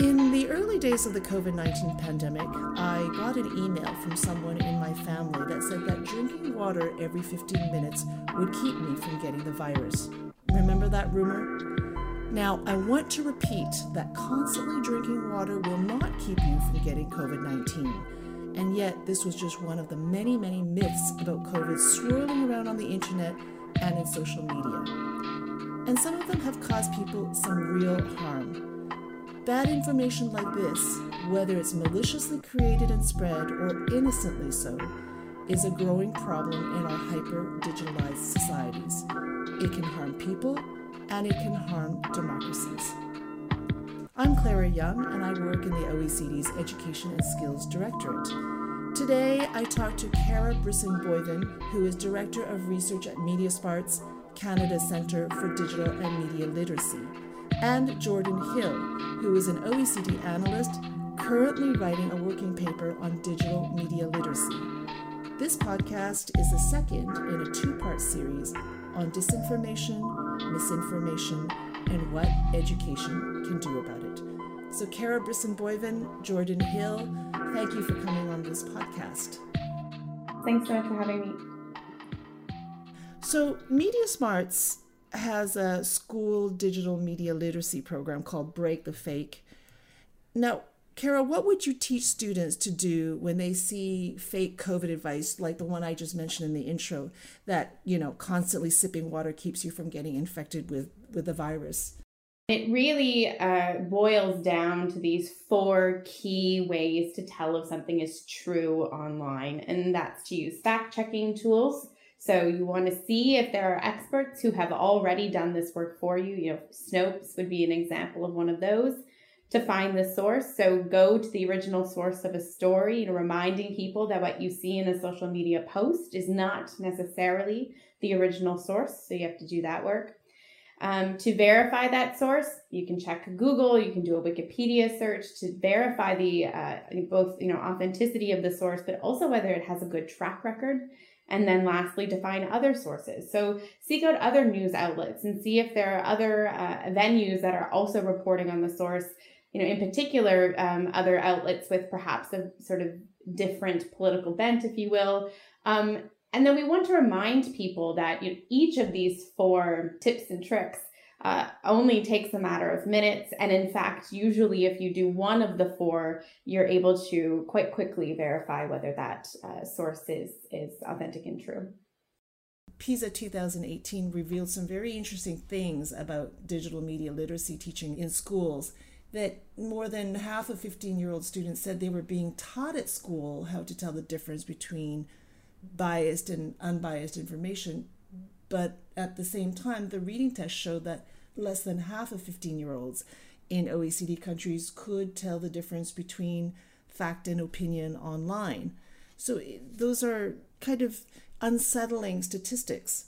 In the early days of the COVID 19 pandemic, I got an email from someone in my family that said that drinking water every 15 minutes would keep me from getting the virus. Remember that rumor? Now, I want to repeat that constantly drinking water will not keep you from getting COVID 19. And yet, this was just one of the many, many myths about COVID swirling around on the internet and in social media. And some of them have caused people some real harm. Bad information like this, whether it's maliciously created and spread or innocently so, is a growing problem in our hyper digitalized societies. It can harm people and it can harm democracies. I'm Clara Young and I work in the OECD's Education and Skills Directorate. Today I talk to Kara Brisson-Boivin, who is Director of Research at MediaSmarts, Canada's Centre for Digital and Media Literacy and Jordan Hill, who is an OECD analyst currently writing a working paper on digital media literacy. This podcast is the second in a two part series on disinformation, misinformation, and what education can do about it. So, Kara Brisson-Boivin, Jordan Hill, thank you for coming on this podcast. Thanks so much for having me. So, MediaSmarts has a school digital media literacy program called Break the Fake. Now, Kara, what would you teach students to do when they see fake COVID advice like the one I just mentioned in the intro that, you know, constantly sipping water keeps you from getting infected with, with the virus? It really uh, boils down to these four key ways to tell if something is true online, and that's to use fact checking tools so you want to see if there are experts who have already done this work for you. You know, Snopes would be an example of one of those to find the source. So go to the original source of a story, know, reminding people that what you see in a social media post is not necessarily the original source. So you have to do that work. Um, to verify that source, you can check Google, you can do a Wikipedia search to verify the uh, both you know authenticity of the source, but also whether it has a good track record. And then lastly, define other sources. So seek out other news outlets and see if there are other uh, venues that are also reporting on the source. You know, in particular, um, other outlets with perhaps a sort of different political bent, if you will. Um, and then we want to remind people that you know, each of these four tips and tricks uh, only takes a matter of minutes. And in fact, usually if you do one of the four, you're able to quite quickly verify whether that uh, source is, is authentic and true. PISA 2018 revealed some very interesting things about digital media literacy teaching in schools. That more than half of 15 year old students said they were being taught at school how to tell the difference between biased and unbiased information, but at the same time, the reading test showed that less than half of 15 year olds in OECD countries could tell the difference between fact and opinion online. So eh, those are kind of unsettling statistics.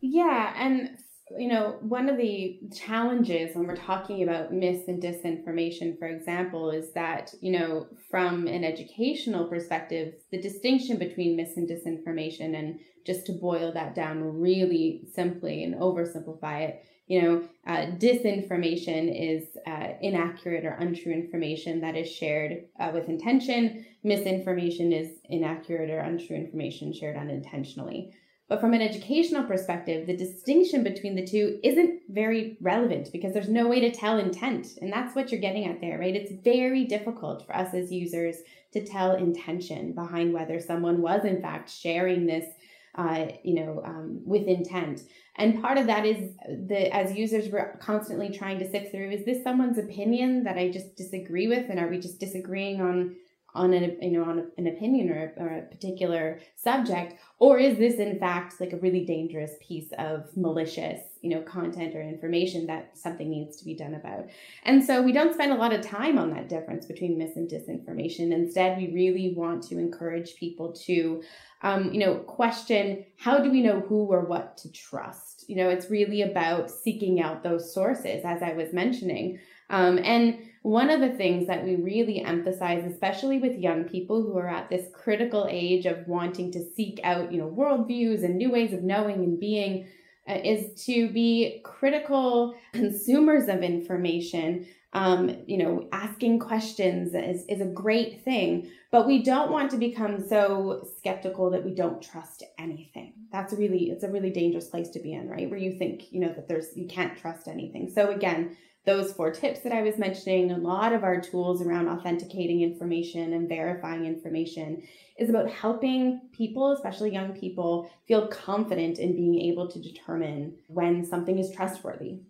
Yeah, and you know, one of the challenges when we're talking about mis and disinformation, for example, is that, you know, from an educational perspective, the distinction between mis and disinformation, and just to boil that down really simply and oversimplify it, you know, uh, disinformation is uh, inaccurate or untrue information that is shared uh, with intention. Misinformation is inaccurate or untrue information shared unintentionally. But from an educational perspective, the distinction between the two isn't very relevant because there's no way to tell intent. And that's what you're getting at there, right? It's very difficult for us as users to tell intention behind whether someone was in fact sharing this, uh, you know, um, with intent. And part of that is the as users, we're constantly trying to sift through: is this someone's opinion that I just disagree with, and are we just disagreeing on on an you know on an opinion or a, or a particular subject? Or is this in fact like a really dangerous piece of malicious you know content or information that something needs to be done about? And so we don't spend a lot of time on that difference between mis and disinformation. Instead we really want to encourage people to um, you know question how do we know who or what to trust you know it's really about seeking out those sources as i was mentioning. Um, and one of the things that we really emphasize, especially with young people who are at this critical age of wanting to seek out, you know, worldviews and new ways of knowing and being, is to be critical consumers of information Um, you know, asking questions is, is a great thing, but we don't want to become so skeptical that we don't trust anything. That's really, it's a really dangerous place to be in, right? Where you think, you know, that there's, you can't trust anything. So again, those four tips that I was mentioning, a lot of our tools around authenticating information and verifying information is about helping people, especially young people, feel confident in being able to determine when something is trustworthy.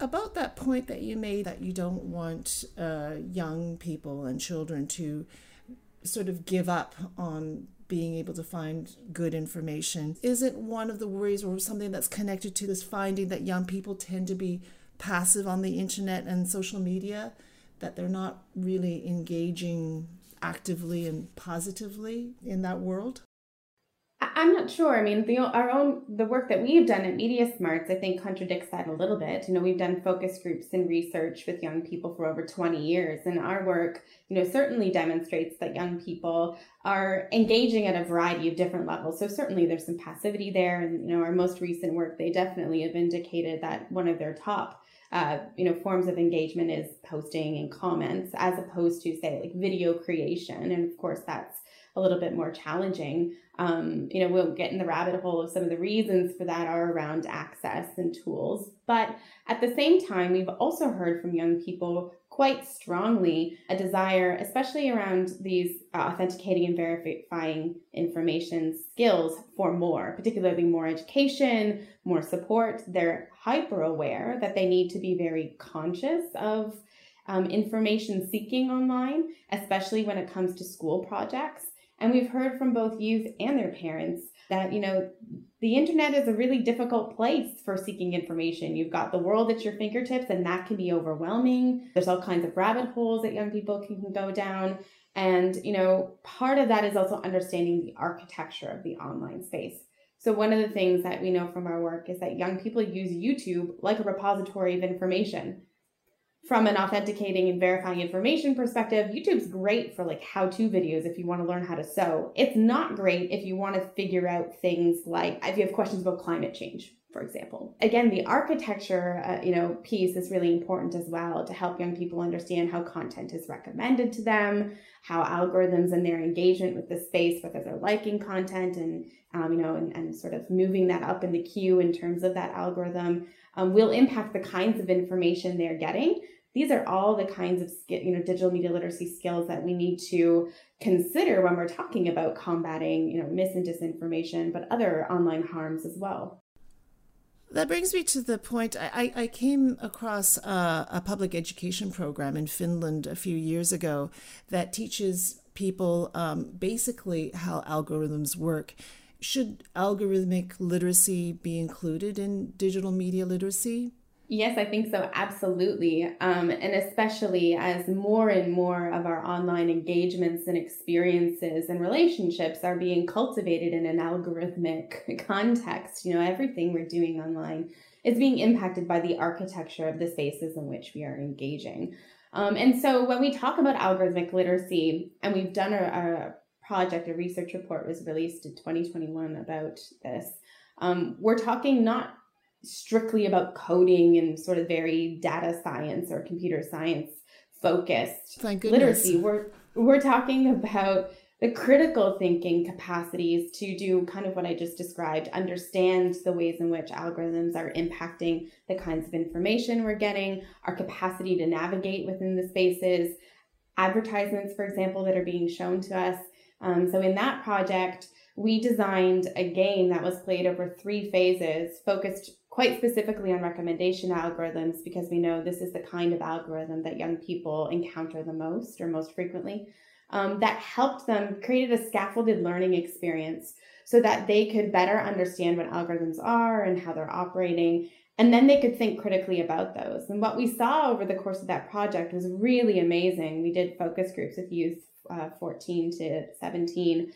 About that point that you made that you don't want uh, young people and children to sort of give up on being able to find good information. Isn't one of the worries or something that's connected to this finding that young people tend to be passive on the internet and social media, that they're not really engaging actively and positively in that world? I'm not sure. I mean, the our own the work that we've done at Media Smarts, I think, contradicts that a little bit. You know, we've done focus groups and research with young people for over 20 years, and our work, you know, certainly demonstrates that young people are engaging at a variety of different levels. So certainly there's some passivity there, and you know, our most recent work, they definitely have indicated that one of their top uh, you know, forms of engagement is posting and comments as opposed to say like video creation. And of course, that's a little bit more challenging. Um, you know, we'll get in the rabbit hole of some of the reasons for that are around access and tools. But at the same time, we've also heard from young people quite strongly a desire, especially around these authenticating and verifying information skills for more, particularly more education, more support. They're hyper aware that they need to be very conscious of um, information seeking online, especially when it comes to school projects. And we've heard from both youth and their parents that, you know, the internet is a really difficult place for seeking information. You've got the world at your fingertips, and that can be overwhelming. There's all kinds of rabbit holes that young people can go down. And, you know, part of that is also understanding the architecture of the online space. So, one of the things that we know from our work is that young people use YouTube like a repository of information from an authenticating and verifying information perspective, YouTube's great for like how to videos if you want to learn how to sew. It's not great if you want to figure out things like if you have questions about climate change, for example. Again, the architecture, uh, you know, piece is really important as well to help young people understand how content is recommended to them, how algorithms and their engagement with the space, whether they're liking content and um, you know, and, and sort of moving that up in the queue in terms of that algorithm, um, will impact the kinds of information they're getting these are all the kinds of you know digital media literacy skills that we need to consider when we're talking about combating you know mis and disinformation but other online harms as well that brings me to the point I, I came across a, a public education program in Finland a few years ago that teaches people um, basically how algorithms work. Should algorithmic literacy be included in digital media literacy? Yes, I think so. Absolutely. Um, and especially as more and more of our online engagements and experiences and relationships are being cultivated in an algorithmic context, you know, everything we're doing online is being impacted by the architecture of the spaces in which we are engaging. Um, and so when we talk about algorithmic literacy, and we've done a, a project, a research report was released in 2021 about this, um, we're talking not strictly about coding and sort of very data science or computer science focused literacy. We're we're talking about the critical thinking capacities to do kind of what I just described, understand the ways in which algorithms are impacting the kinds of information we're getting, our capacity to navigate within the spaces, advertisements, for example, that are being shown to us. Um, so in that project, we designed a game that was played over three phases, focused quite specifically on recommendation algorithms because we know this is the kind of algorithm that young people encounter the most or most frequently. Um, that helped them created a scaffolded learning experience so that they could better understand what algorithms are and how they're operating and then they could think critically about those and what we saw over the course of that project was really amazing we did focus groups with youth uh, 14 to 17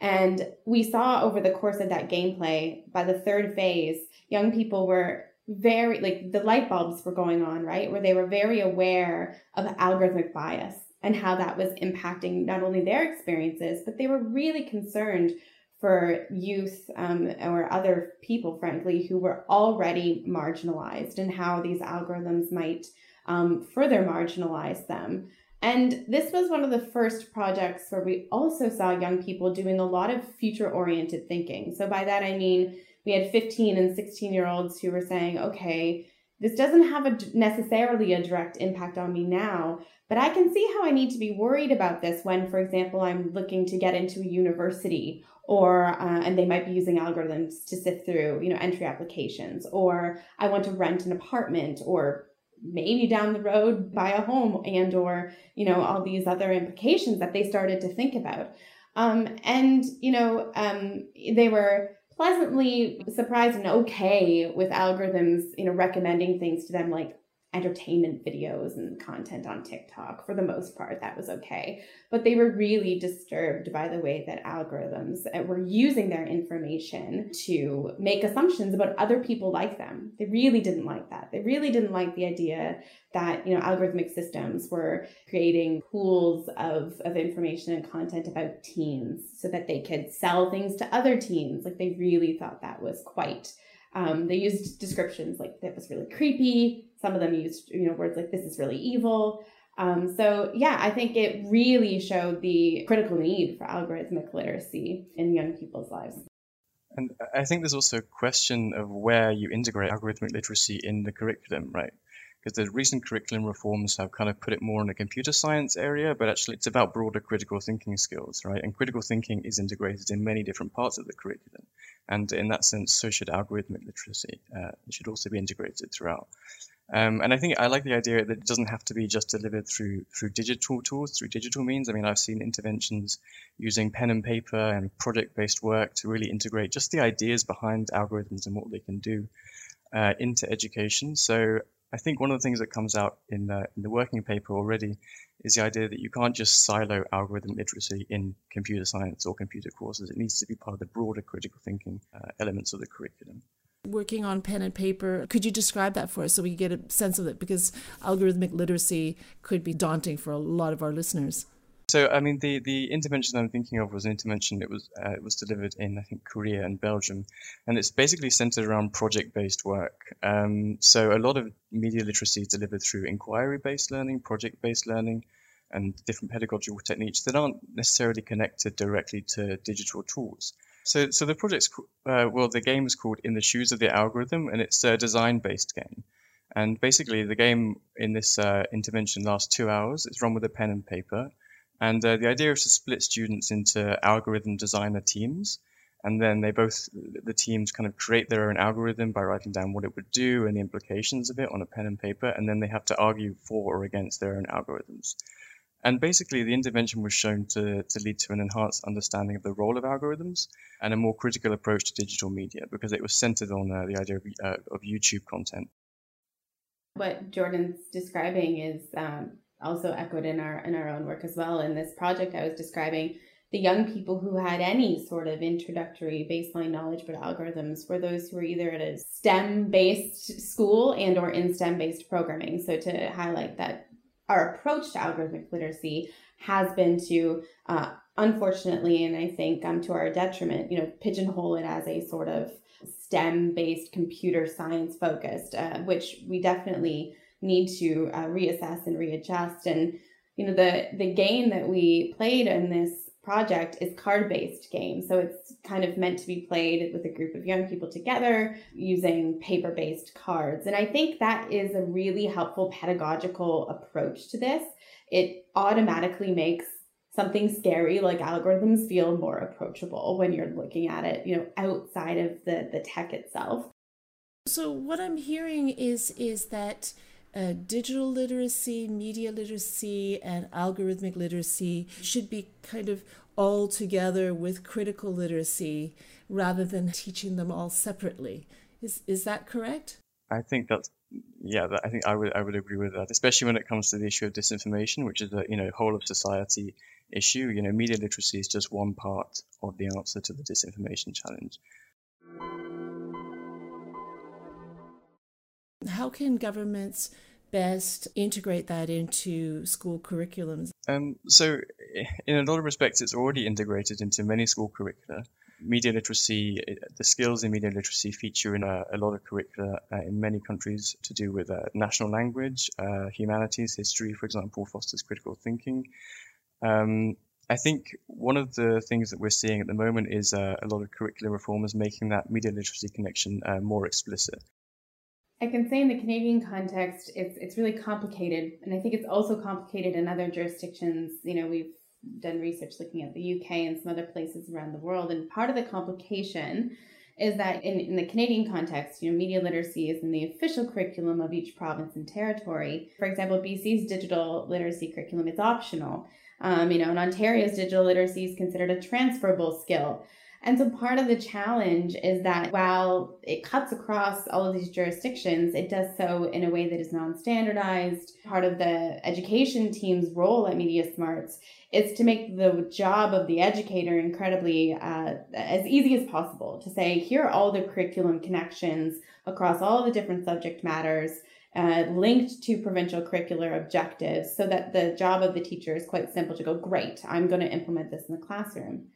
and we saw over the course of that gameplay, by the third phase, young people were very, like, the light bulbs were going on, right? Where they were very aware of algorithmic bias and how that was impacting not only their experiences, but they were really concerned for youth um, or other people, frankly, who were already marginalized and how these algorithms might um, further marginalize them. And this was one of the first projects where we also saw young people doing a lot of future oriented thinking. So, by that I mean, we had 15 and 16 year olds who were saying, okay, this doesn't have a necessarily a direct impact on me now, but I can see how I need to be worried about this when, for example, I'm looking to get into a university or uh, and they might be using algorithms to sift through, you know, entry applications or I want to rent an apartment or maybe down the road buy a home and or, you know, all these other implications that they started to think about. Um, and, you know, um, they were pleasantly surprised and okay with algorithms, you know, recommending things to them like entertainment videos and content on TikTok. For the most part, that was okay. But they were really disturbed by the way that algorithms uh, were using their information to make assumptions about other people like them. They really didn't like that. They really didn't like the idea that, you know, algorithmic systems were creating pools of, of information and content about teens so that they could sell things to other teens. Like they really thought that was quite um, they used descriptions like that was really creepy. Some of them used, you know, words like this is really evil. Um, so yeah, I think it really showed the critical need for algorithmic literacy in young people's lives. And I think there's also a question of where you integrate algorithmic literacy in the curriculum, right? Because the recent curriculum reforms have kind of put it more in the computer science area, but actually it's about broader critical thinking skills, right? And critical thinking is integrated in many different parts of the curriculum. And in that sense, so should algorithmic literacy. Uh, it should also be integrated throughout. Um, and I think I like the idea that it doesn't have to be just delivered through through digital tools, through digital means. I mean, I've seen interventions using pen and paper and project-based work to really integrate just the ideas behind algorithms and what they can do uh, into education. So I think one of the things that comes out in the, in the working paper already is the idea that you can't just silo algorithm literacy in computer science or computer courses. It needs to be part of the broader critical thinking uh, elements of the curriculum. Working on pen and paper, could you describe that for us so we get a sense of it? Because algorithmic literacy could be daunting for a lot of our listeners. So, I mean, the, the intervention I'm thinking of was an intervention that was uh, it was delivered in I think Korea and Belgium, and it's basically centered around project-based work. Um, so, a lot of media literacy is delivered through inquiry-based learning, project-based learning, and different pedagogical techniques that aren't necessarily connected directly to digital tools. So, so the project's uh, well, the game is called In the Shoes of the Algorithm, and it's a design-based game. And basically, the game in this uh, intervention lasts two hours. It's run with a pen and paper and uh, the idea is to split students into algorithm designer teams. And then they both, the teams kind of create their own algorithm by writing down what it would do and the implications of it on a pen and paper. And then they have to argue for or against their own algorithms. And basically, the intervention was shown to, to lead to an enhanced understanding of the role of algorithms and a more critical approach to digital media because it was centered on uh, the idea of, uh, of YouTube content. What Jordan's describing is um, also echoed in our in our own work as well. In this project I was describing, the young people who had any sort of introductory baseline knowledge about algorithms were those who were either at a STEM based school and or in STEM based programming. So to highlight that our approach to algorithmic literacy has been to uh, unfortunately and I think um, to our detriment, you know, pigeonhole it as a sort of STEM based computer science focused, uh, which we definitely need to uh, reassess and readjust. And you know, the the game that we played in this project is card based game, so it's kind of meant to be played with a group of young people together using paper based cards. And I think that is a really helpful pedagogical approach to this. It automatically makes something scary like algorithms feel more approachable when you're looking at it you know outside of the the tech itself so what i'm hearing is is that uh, digital literacy, media literacy, and algorithmic literacy should be kind of all together with critical literacy rather than teaching them all separately. Is is that correct? I think that's yeah. I think I would I would agree with that, especially when it comes to the issue of disinformation, which is a you know whole of society issue. You know, media literacy is just one part of the answer to the disinformation challenge. How can governments best integrate that into school curriculums? Um, so, in a lot of respects, it's already integrated into many school curricula. media literacy, the skills in media literacy feature in a, a lot of curricula uh, in many countries to do with uh, national language, uh, humanities, history, for example, fosters critical thinking. Um, I think one of the things that we're seeing at the moment is uh, a lot of curricular reformers making that media literacy connection uh, more explicit. I can say in the Canadian context, it's it's really complicated, and I think it's also complicated in other jurisdictions. You know, we've done research looking at the UK and some other places around the world, and part of the complication is that in, in the Canadian context, you know, media literacy is in the official curriculum of each province and territory. For example, BC's digital literacy curriculum is optional. Um, you know, in Ontario's digital literacy is considered a transferable skill. And so part of the challenge is that while it cuts across all of these jurisdictions, it does so in a way that is non standardized. Part of the education team's role at Media Smarts is to make the job of the educator incredibly uh, as easy as possible to say, here are all the curriculum connections across all the different subject matters. Uh, linked to provincial curricular objectives so that the job of the teacher is quite simple to go, great, I'm going to implement this in the classroom.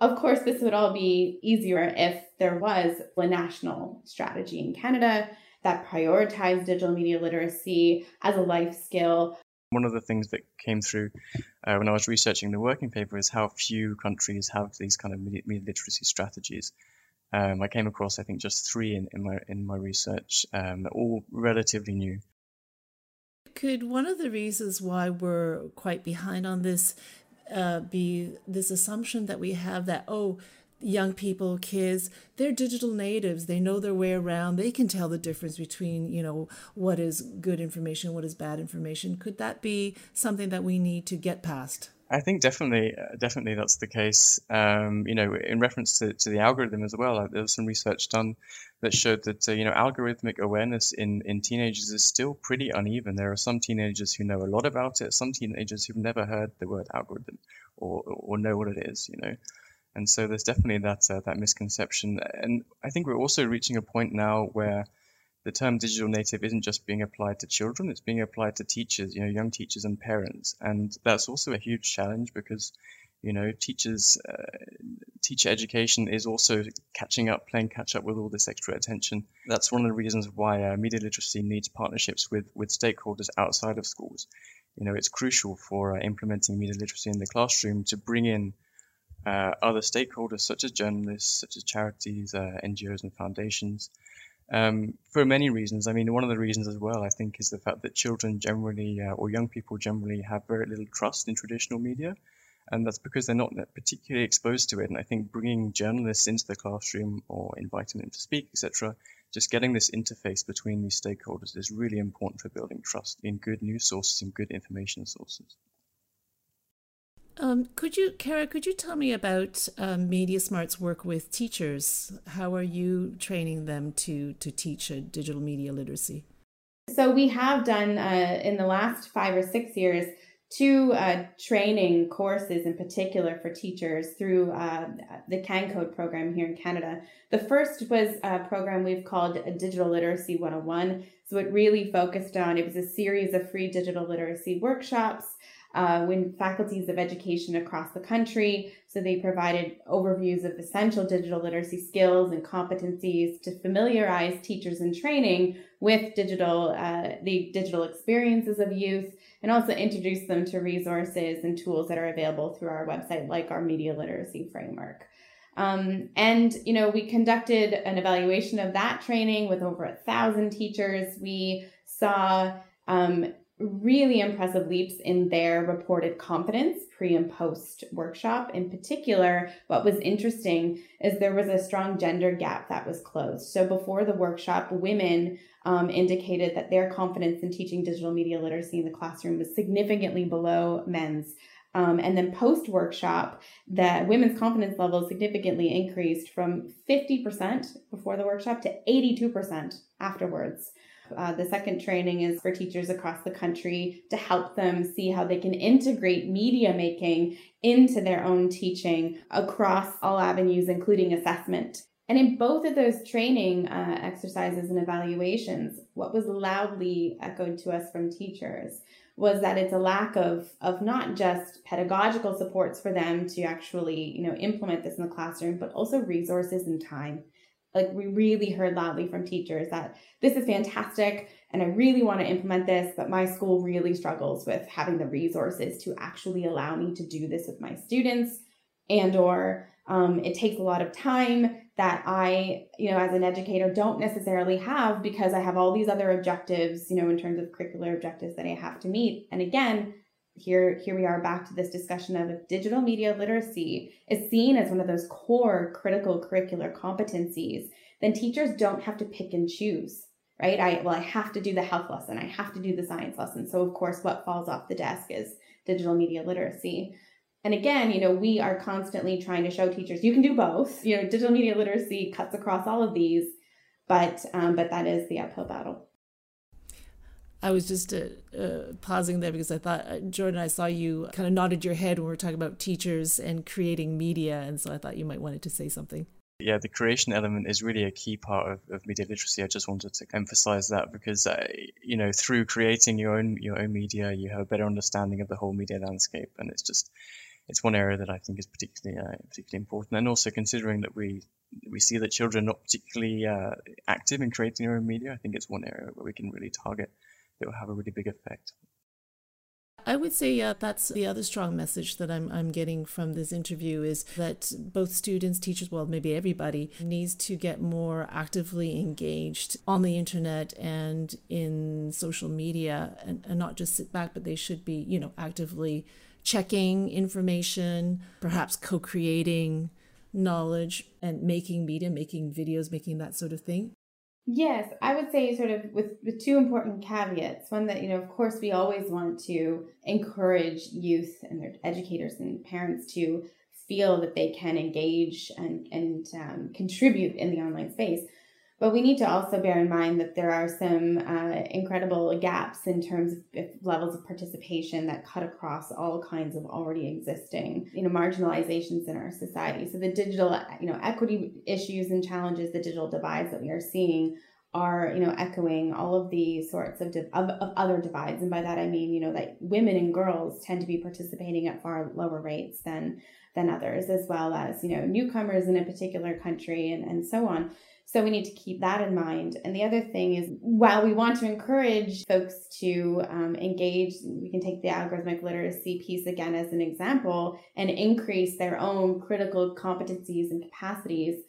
Of course, this would all be easier if there was a national strategy in Canada that prioritized digital media literacy as a life skill. One of the things that came through uh, when I was researching the working paper is how few countries have these kind of media, media literacy strategies. Um, I came across, I think, just three in, in my in my research, um, all relatively new. Could one of the reasons why we're quite behind on this uh, be this assumption that we have that, oh, young people, kids, they're digital natives. They know their way around. They can tell the difference between, you know, what is good information, what is bad information. Could that be something that we need to get past? I think definitely, uh, definitely that's the case. Um, you know, in reference to, to the algorithm as well, there was some research done that showed that uh, you know algorithmic awareness in in teenagers is still pretty uneven. There are some teenagers who know a lot about it, some teenagers who've never heard the word algorithm or or know what it is. You know, and so there's definitely that uh, that misconception. And I think we're also reaching a point now where the term digital native isn't just being applied to children, it's being applied to teachers, you know, young teachers and parents. And that's also a huge challenge because, you know, teachers, uh, teacher education is also catching up, playing catch up with all this extra attention. That's one of the reasons why uh, media literacy needs partnerships with, with stakeholders outside of schools. You know, it's crucial for uh, implementing media literacy in the classroom to bring in uh, other stakeholders such as journalists, such as charities, uh, NGOs, and foundations um, for many reasons. I mean, one of the reasons as well, I think, is the fact that children generally, uh, or young people generally, have very little trust in traditional media. And that's because they're not particularly exposed to it. And I think bringing journalists into the classroom or inviting them to speak, etc., just getting this interface between these stakeholders is really important for building trust in good news sources and good information sources. Um, could you, Kara, could you tell me about um, Media Smart's work with teachers? How are you training them to, to teach digital media literacy? So we have done uh, in the last five or six years two uh, training courses in particular for teachers through uh, the CanCode program here in Canada. The first was a program we've called Digital Literacy 101. So it really focused on, it was a series of free digital literacy workshops uh, when faculties of education across the country. So they provided overviews of essential digital literacy skills and competencies to familiarize teachers in training with digital, uh, the digital experiences of youth and also introduce them to resources and tools that are available through our website, like our media literacy framework. Um, and you know, we conducted an evaluation of that training with over a thousand teachers. We saw um, really impressive leaps in their reported confidence pre and post workshop. In particular, what was interesting is there was a strong gender gap that was closed. So before the workshop, women um, indicated that their confidence in teaching digital media literacy in the classroom was significantly below men's. Um, and then post workshop, that women's confidence level significantly increased from 50% before the workshop to 82% afterwards. Uh, the second training is for teachers across the country to help them see how they can integrate media making into their own teaching across all avenues, including assessment. And in both of those training uh, exercises and evaluations, what was loudly echoed to us from teachers was that it's a lack of of not just pedagogical supports for them to actually you know implement this in the classroom but also resources and time like we really heard loudly from teachers that this is fantastic and i really want to implement this but my school really struggles with having the resources to actually allow me to do this with my students and or um, it takes a lot of time that I, you know, as an educator don't necessarily have because I have all these other objectives, you know, in terms of curricular objectives that I have to meet. And again, here here we are back to this discussion of if digital media literacy is seen as one of those core critical curricular competencies, then teachers don't have to pick and choose. Right? I well, I have to do the health lesson, I have to do the science lesson. So of course what falls off the desk is digital media literacy. And again, you know, we are constantly trying to show teachers you can do both. You know, digital media literacy cuts across all of these, but um, but that is the uphill battle. I was just uh, uh, pausing there because I thought, uh, Jordan, I saw you kind of nodded your head when we were talking about teachers and creating media. And so I thought you might wanted to say something. Yeah, the creation element is really a key part of, of media literacy. I just wanted to emphasize that because, uh, you know, through creating your own your own media, you have a better understanding of the whole media landscape, and it's just it's one area that I think is particularly uh, particularly important. And also considering that we we see that children are not particularly uh, active in creating their own media, I think it's one area where we can really target that will have a really big effect. I would say yeah, that's the other strong message that I'm I'm getting from this interview is that both students, teachers, well, maybe everybody needs to get more actively engaged on the internet and in social media and, and not just sit back, but they should be, you know, actively checking information, perhaps co creating knowledge and making media, making videos, making that sort of thing? Yes, I would say sort of with, with two important caveats. One that, you know, of course, we always want to encourage youth and their educators and parents to feel that they can engage and, and um, contribute in the online space. But we need to also bear in mind that there are some uh, incredible gaps in terms of levels of participation that cut across all kinds of already existing, you know, marginalizations in our society. So the digital, you know, equity issues and challenges, the digital divides that we are seeing are you know echoing all of these sorts of, of, of other divides and by that i mean you know that women and girls tend to be participating at far lower rates than than others as well as you know newcomers in a particular country and and so on so we need to keep that in mind. And the other thing is, while we want to encourage folks to um, engage, we can take the algorithmic literacy piece again as an example and increase their own critical competencies and capacities.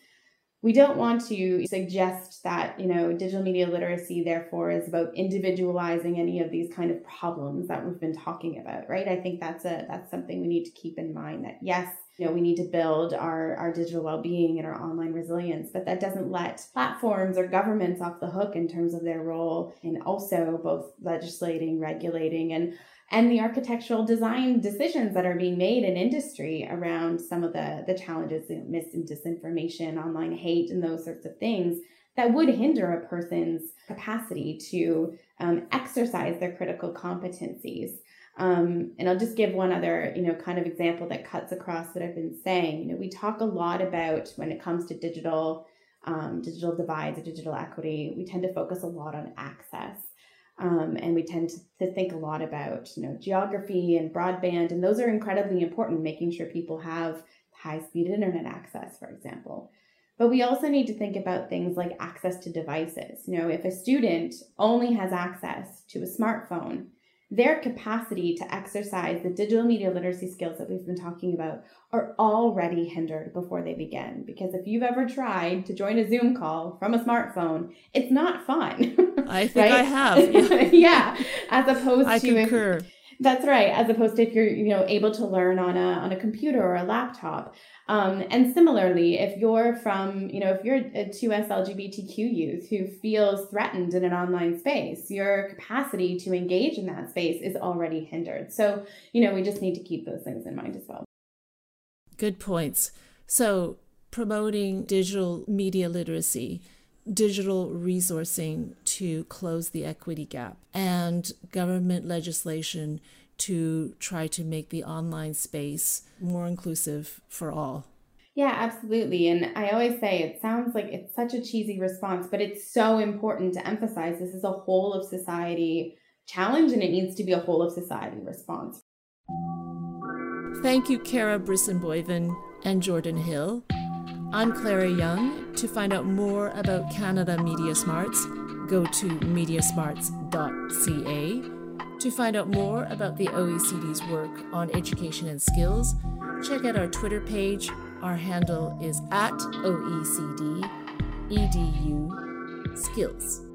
We don't want to suggest that, you know, digital media literacy therefore is about individualizing any of these kind of problems that we've been talking about, right? I think that's a that's something we need to keep in mind that yes, you know we need to build our our digital well-being and our online resilience but that doesn't let platforms or governments off the hook in terms of their role in also both legislating regulating and and the architectural design decisions that are being made in industry around some of the the challenges you know, mis and disinformation online hate and those sorts of things that would hinder a person's capacity to um, exercise their critical competencies um, and I'll just give one other, you know, kind of example that cuts across what I've been saying. You know, we talk a lot about when it comes to digital, um, digital divides or digital equity. We tend to focus a lot on access, um, and we tend to, to think a lot about, you know, geography and broadband, and those are incredibly important. Making sure people have high-speed internet access, for example. But we also need to think about things like access to devices. You know, if a student only has access to a smartphone their capacity to exercise the digital media literacy skills that we've been talking about are already hindered before they begin. Because if you've ever tried to join a Zoom call from a smartphone, it's not fun. I think I have. Yeah. yeah. As opposed to I to concur. If, that's right. As opposed to if you're, you know, able to learn on a on a computer or a laptop. Um, and similarly, if you're from, you know, if you're a 2S LGBTQ youth who feels threatened in an online space, your capacity to engage in that space is already hindered. So, you know, we just need to keep those things in mind as well. Good points. So, promoting digital media literacy, digital resourcing to close the equity gap, and government legislation to try to make the online space more inclusive for all. Yeah, absolutely. And I always say it sounds like it's such a cheesy response, but it's so important to emphasize this is a whole of society challenge and it needs to be a whole of society response. Thank you, Kara Brisson-Boivin and Jordan Hill. I'm Clara Young. To find out more about Canada Media Smarts, go to mediasmarts.ca. To find out more about the OECD's work on education and skills, check out our Twitter page. Our handle is at OECD EDU Skills.